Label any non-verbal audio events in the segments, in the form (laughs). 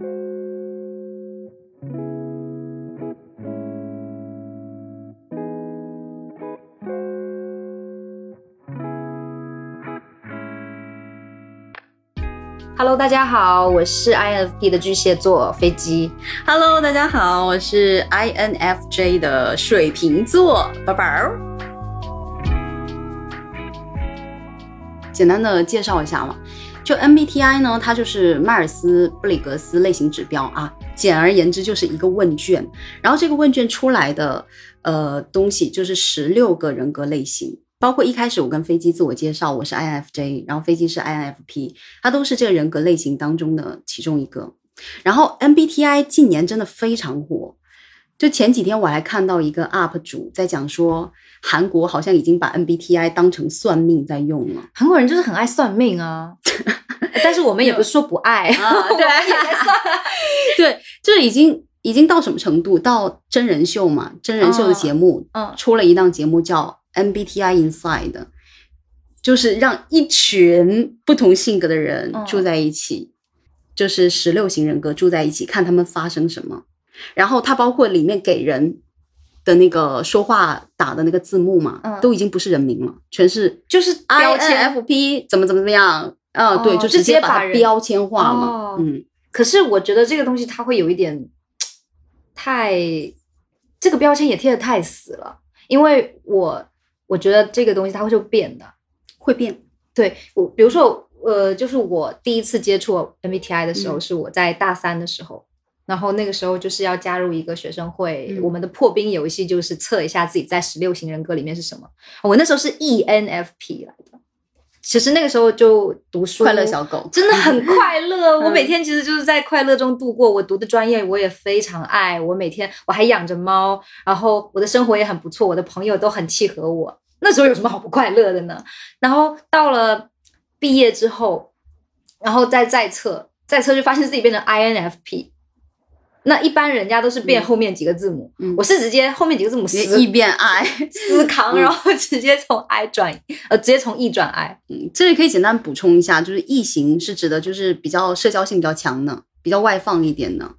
Hello，大家好，我是 INFP 的巨蟹座飞机。Hello，大家好，我是 INFJ 的水瓶座宝宝。简单的介绍一下嘛，就 MBTI 呢，它就是迈尔斯布里格斯类型指标啊，简而言之就是一个问卷，然后这个问卷出来的呃东西就是十六个人格类型。包括一开始我跟飞机自我介绍，我是 INFJ，然后飞机是 INFP，它都是这个人格类型当中的其中一个。然后 MBTI 近年真的非常火，就前几天我还看到一个 UP 主在讲说，韩国好像已经把 MBTI 当成算命在用了。韩国人就是很爱算命啊，(laughs) 但是我们也不是说不爱啊 (laughs) 我们也爱算。(laughs) 对，这已经已经到什么程度？到真人秀嘛，真人秀的节目，嗯出了一档节目叫 MBTI Inside，就是让一群不同性格的人嗯住在一起，就是十六型人格住在一起，看他们发生什么。然后它包括里面给人的那个说话打的那个字幕嘛，嗯都已经不是人名了，全是就是标签。INFP 怎么怎么怎么样。啊、对，哦就就直接把标签化了。哦嗯，可是我觉得这个东西它会有一点太，这个标签也贴的太死了，因为我我觉得这个东西它会就变的。会变。对我，比如说，呃，就是我第一次接触 MBTI 的时候，嗯是我在大三的时候，然后那个时候就是要加入一个学生会，嗯我们的破冰游戏就是测一下自己在十六型人格里面是什么。我那时候是 ENFP 来的，其实那个时候就读书，快乐小狗真的很 (laughs) 快乐。嗯我每天其实就是在快乐中度过。我读的专业我也非常爱，我每天我还养着猫，然后我的生活也很不错，我的朋友都很契合我。那时候有什么好不快乐的呢？然后到了毕业之后，然后再再测，再测就发现自己变成 INFP。那一般人家都是变嗯后面几个字母，嗯我是直接后面几个字母死直接异变 I。(laughs) 死扛，嗯然后直接从 I 转呃，直接从 E 转 I。嗯，这里可以简单补充一下，就是异型是指的就是比较社交性比较强的，比较外放一点的，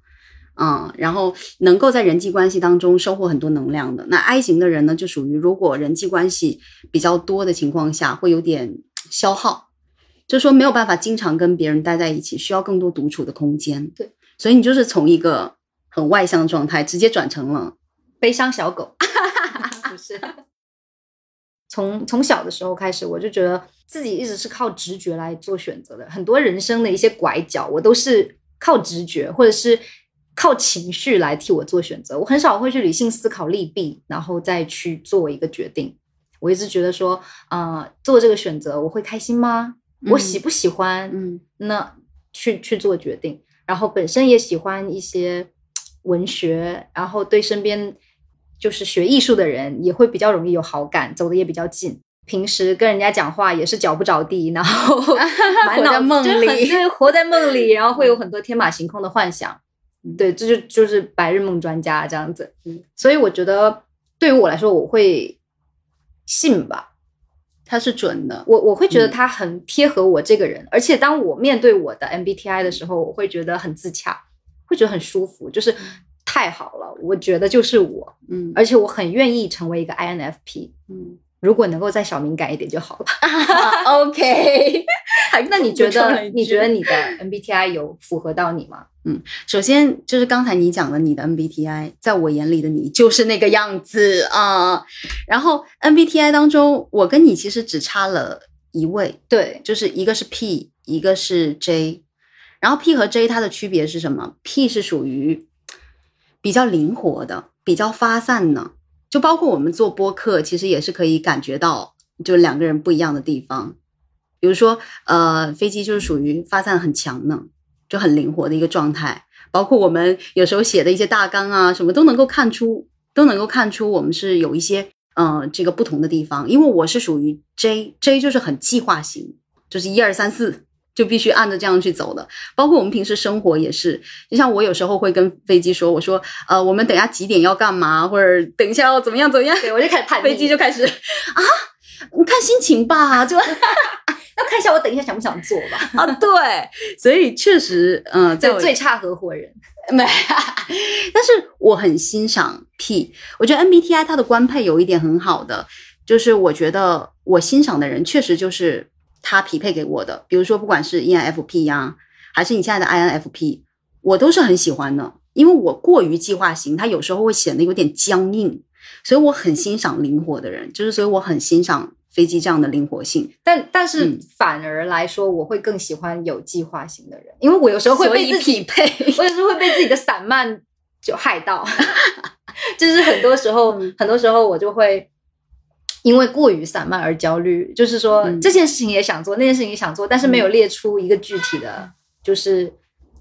嗯，然后能够在人际关系当中收获很多能量的。那 I 型的人呢，就属于如果人际关系比较多的情况下，会有点消耗，就是说没有办法经常跟别人待在一起，需要更多独处的空间。对，所以你就是从一个很外向的状态，直接转成了悲伤小狗，(laughs) 不是。从从小的时候开始，我就觉得自己一直是靠直觉来做选择的，很多人生的一些拐角，我都是靠直觉或者是靠情绪来替我做选择。我很少会去理性思考利弊，然后再去做一个决定。我一直觉得说，呃，做这个选择我会开心吗？我喜不喜欢？嗯那去去做决定。然后本身也喜欢一些文学，然后对身边就是学艺术的人也会比较容易有好感，走的也比较近。平时跟人家讲话也是脚不着地，然后 (laughs) 满脑活在梦就是很里对，活在梦里，(laughs) 然后会有很多天马行空的幻想。对，这就就是白日梦专家这样子。嗯，所以我觉得对于我来说，我会信吧。它是准的。我我会觉得嗯他很贴合我这个人，而且当我面对我的 MBTI 的时候，我会觉得很自洽，会觉得很舒服，就是太好了，我觉得就是我，嗯而且我很愿意成为一个 INFP。嗯如果能够再小敏感一点就好了。(laughs) OK。(laughs) 那 (laughs) 你觉得你觉得你的 MBTI 有符合到你吗？嗯首先就是刚才你讲的，你的 MBTI，在我眼里的你就是那个样子啊。然后 MBTI 当中，我跟你其实只差了一位，对，就是一个是 P，一个是 J。然后 P 和 J 它的区别是什么？P 是属于比较灵活的，比较发散的，就包括我们做播客，其实也是可以感觉到，就两个人不一样的地方。比如说，呃，飞机就是属于发散很强的，就很灵活的一个状态。包括我们有时候写的一些大纲啊，什么都能够看出，都能够看出我们是有一些呃这个不同的地方。因为我是属于 J，J 就是很计划型，就是一二三四就必须按着这样去走的。包括我们平时生活也是，就像我有时候会跟飞机说，我说呃我们等下几点要干嘛，或者等一下要怎么样怎么样，对我就开始叛，(laughs) 飞机就开始啊，你看心情吧，就 (laughs) 要看一下我等一下想不想做吧。(laughs) 啊，对，所以确实，嗯，在对，我最差合伙人。(laughs) 没，但是我很欣赏 P，我觉得 MBTI 它的官配有一点很好的，就是我觉得我欣赏的人确实就是他匹配给我的，比如说不管是 ENFP 呀、还是你现在的 INFP，我都是很喜欢的，因为我过于计划型，它有时候会显得有点僵硬，所以我很欣赏灵活的人，就是所以我很欣赏飞机这样的灵活性。但但是嗯。反而来说，我会更喜欢有计划型的人，因为我有时候会被自己匹配。(laughs) 我有时候会被自己的散漫就害到，(laughs) 就是很多时候，嗯。很多时候我就会因为过于散漫而焦虑，就是说、嗯。这件事情也想做，那件事情也想做，但是没有列出一个具体的就是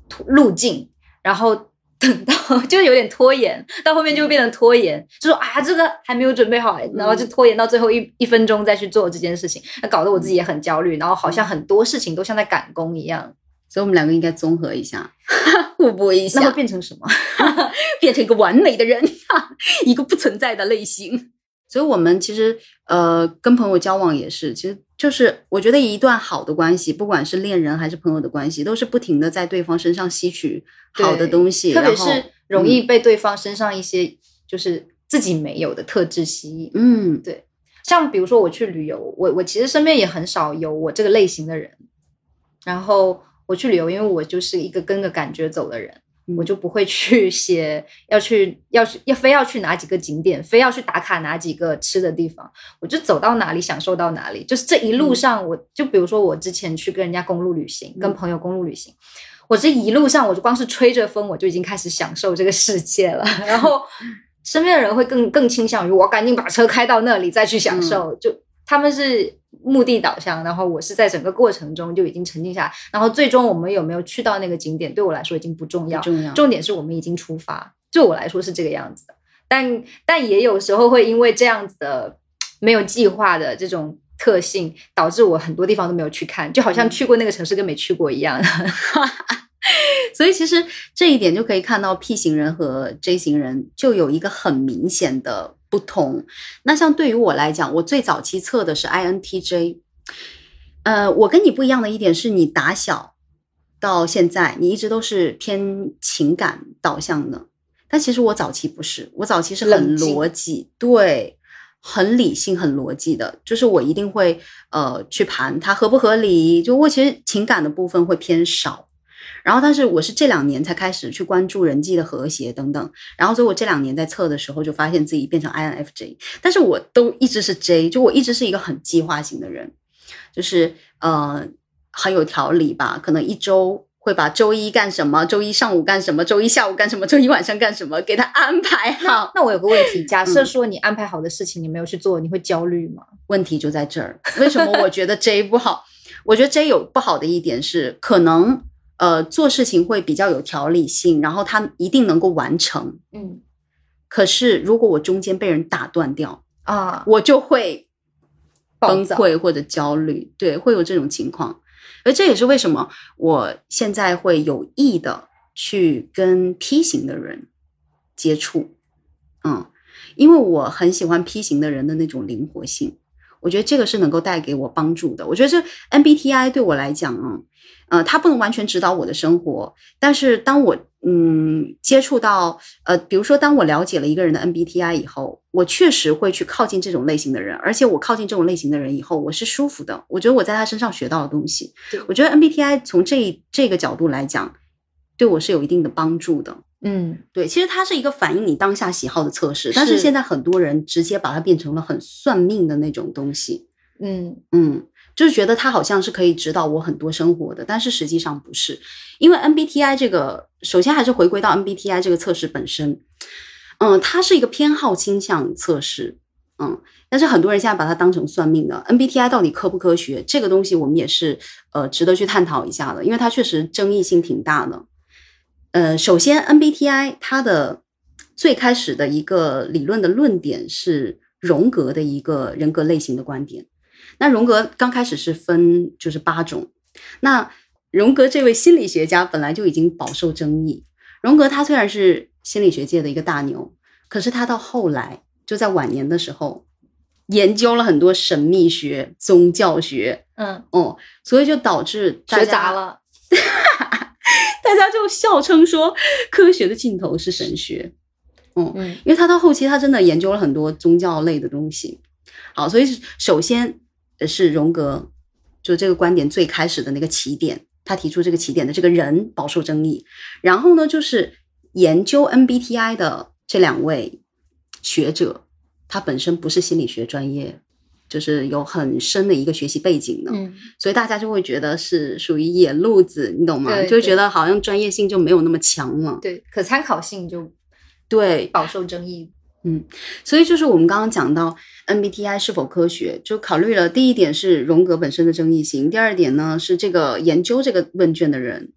途路径，然后。等 (laughs) 到就是有点拖延，到后面就会变成拖延，就说啊这个还没有准备好，然后就拖延到最后一一分钟再去做这件事情，那搞得我自己也很焦虑，然后好像很多事情都像在赶工一样，所以我们两个应该综合一下，(laughs) 互补一下。(laughs) 那会下，变成什么？变成一个完美的人，一个不存在的类型。所以，我们其实呃，跟朋友交往也是，其实就是我觉得一段好的关系，不管是恋人还是朋友的关系，都是不停的在对方身上吸取好的东西，特别是容易被对方身上一些就是自己没有的特质吸引。嗯对像比如说我去旅游，我我其实身边也很少有我这个类型的人。然后我去旅游，因为我就是一个跟着感觉走的人，嗯我就不会去 (laughs) 写要去要去要非要去哪几个景点，非要去打卡哪几个吃的地方，我就走到哪里享受到哪里。就是这一路上，我就比如说我之前去跟人家公路旅行，跟嗯朋友公路旅行。我这一路上，我就光是吹着风，我就已经开始享受这个世界了。(laughs) 然后身边的人会更更倾向于我赶紧把车开到那里再去享受，就他们是目的导向，然后我是在整个过程中就已经沉浸下来。然后最终我们有没有去到那个景点，对我来说已经不重要，重要。重点是我们已经出发。对我来说是这个样子的，但但也有时候会因为这样子的没有计划的这种特性，导致我很多地方都没有去看，就好像嗯去过那个城市跟没去过一样。(laughs) 所以其实这一点就可以看到 P 型人和 J 型人就有一个很明显的不同。那像对于我来讲，我最早期测的是 INTJ。呃，我跟你不一样的一点是你打小到现在，你一直都是偏情感导向的，但其实我早期不是，我早期是很逻辑，对，很理性、很逻辑的，就是我一定会呃去盘它合不合理，就我其实情感的部分会偏少。然后，但是我是这两年才开始去关注人际的和谐等等，然后所以我这两年在测的时候就发现自己变成 INFJ，但是我都一直是 J，就我一直是一个很计划型的人，就是呃很有条理吧，可能一周会把周一干什么，周一上午干什么，周一下午干什么，周一晚上干什么，给他安排好。那我有个问题，假 (laughs) 设嗯说你安排好的事情你没有去做，你会焦虑吗？问题就在这儿，为什么我觉得 J 不好？(laughs) 我觉得 J 有不好的一点是，可能呃做事情会比较有条理性，然后他一定能够完成。嗯可是如果我中间被人打断掉，啊，我就会崩溃或者焦虑，对，会有这种情况。而这也是为什么我现在会有意的去跟 P 型的人接触，嗯，因为我很喜欢 P 型的人的那种灵活性，我觉得这个是能够带给我帮助的。我觉得这 MBTI 对我来讲啊，呃，它不能完全指导我的生活，但是当我嗯接触到呃，比如说当我了解了一个人的 MBTI 以后，我确实会去靠近这种类型的人，而且我靠近这种类型的人以后，我是舒服的。我觉得我在他身上学到的东西，我觉得 MBTI 从这这个角度来讲，对我是有一定的帮助的。嗯对，其实它是一个反映你当下喜好的测试，但是是现在很多人直接把它变成了很算命的那种东西。嗯嗯，就是觉得它好像是可以指导我很多生活的，但是实际上不是，因为 MBTI 这个，首先还是回归到 MBTI 这个测试本身，嗯，它是一个偏好倾向测试，嗯，但是很多人现在把它当成算命的 MBTI 到底科不科学？这个东西我们也是呃值得去探讨一下的，因为它确实争议性挺大的。呃，首先 MBTI 它的最开始的一个理论的论点是荣格的一个人格类型的观点。那荣格刚开始是分就是八种，那荣格这位心理学家本来就已经饱受争议。荣格他虽然是心理学界的一个大牛，可是他到后来就在晚年的时候，研究了很多神秘学、宗教学，嗯，哦，所以就导致大学家杂了。(laughs) 大家就笑称说 (laughs) 科学的尽头是神学。嗯，嗯因为他到后期他真的研究了很多宗教类的东西。好，所以首先呃是荣格就这个观点最开始的那个起点，他提出这个起点的这个人饱受争议。然后呢，就是研究 MBTI 的这两位学者，他本身不是心理学专业，就是有很深的一个学习背景的。嗯，所以大家就会觉得是属于野路子，你懂吗？对就会觉得好像专业性就没有那么强了。对，可参考性就对，饱受争议。嗯所以就是我们刚刚讲到 MBTI 是否科学，就考虑了第一点是荣格本身的争议性，第二点呢是这个研究这个问卷的人，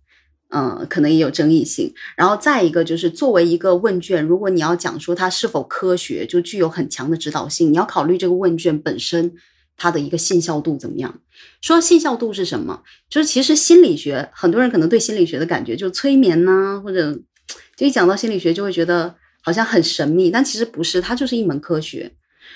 嗯，可能也有争议性。然后再一个就是作为一个问卷，如果你要讲说它是否科学，就具有很强的指导性，你要考虑这个问卷本身它的一个信效度怎么样。说信效度是什么？就是其实心理学，很多人可能对心理学的感觉就是催眠呐、或者就一讲到心理学就会觉得好像很神秘，但其实不是，它就是一门科学。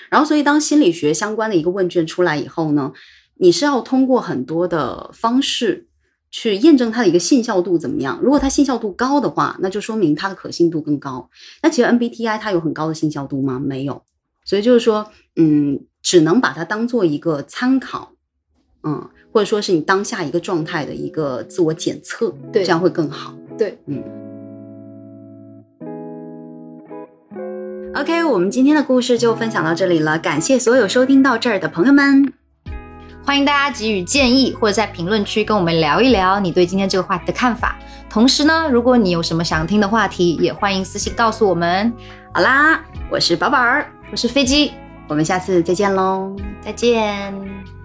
然后，所以当心理学相关的一个问卷出来以后呢，你是要通过很多的方式去验证它的一个信效度怎么样。如果它信效度高的话，那就说明它的可信度更高。那其实 MBTI 它有很高的信效度吗？没有。所以就是说，嗯，只能把它当做一个参考，嗯，或者说是你当下一个状态的一个自我检测，对这样会更好。对，嗯。OK，我们今天的故事就分享到这里了，感谢所有收听到这儿的朋友们。欢迎大家给予建议，或者在评论区跟我们聊一聊你对今天这个话题的看法。同时呢，如果你有什么想听的话题，也欢迎私信告诉我们。好啦，我是宝宝儿，我是飞机，我们下次再见喽。再见。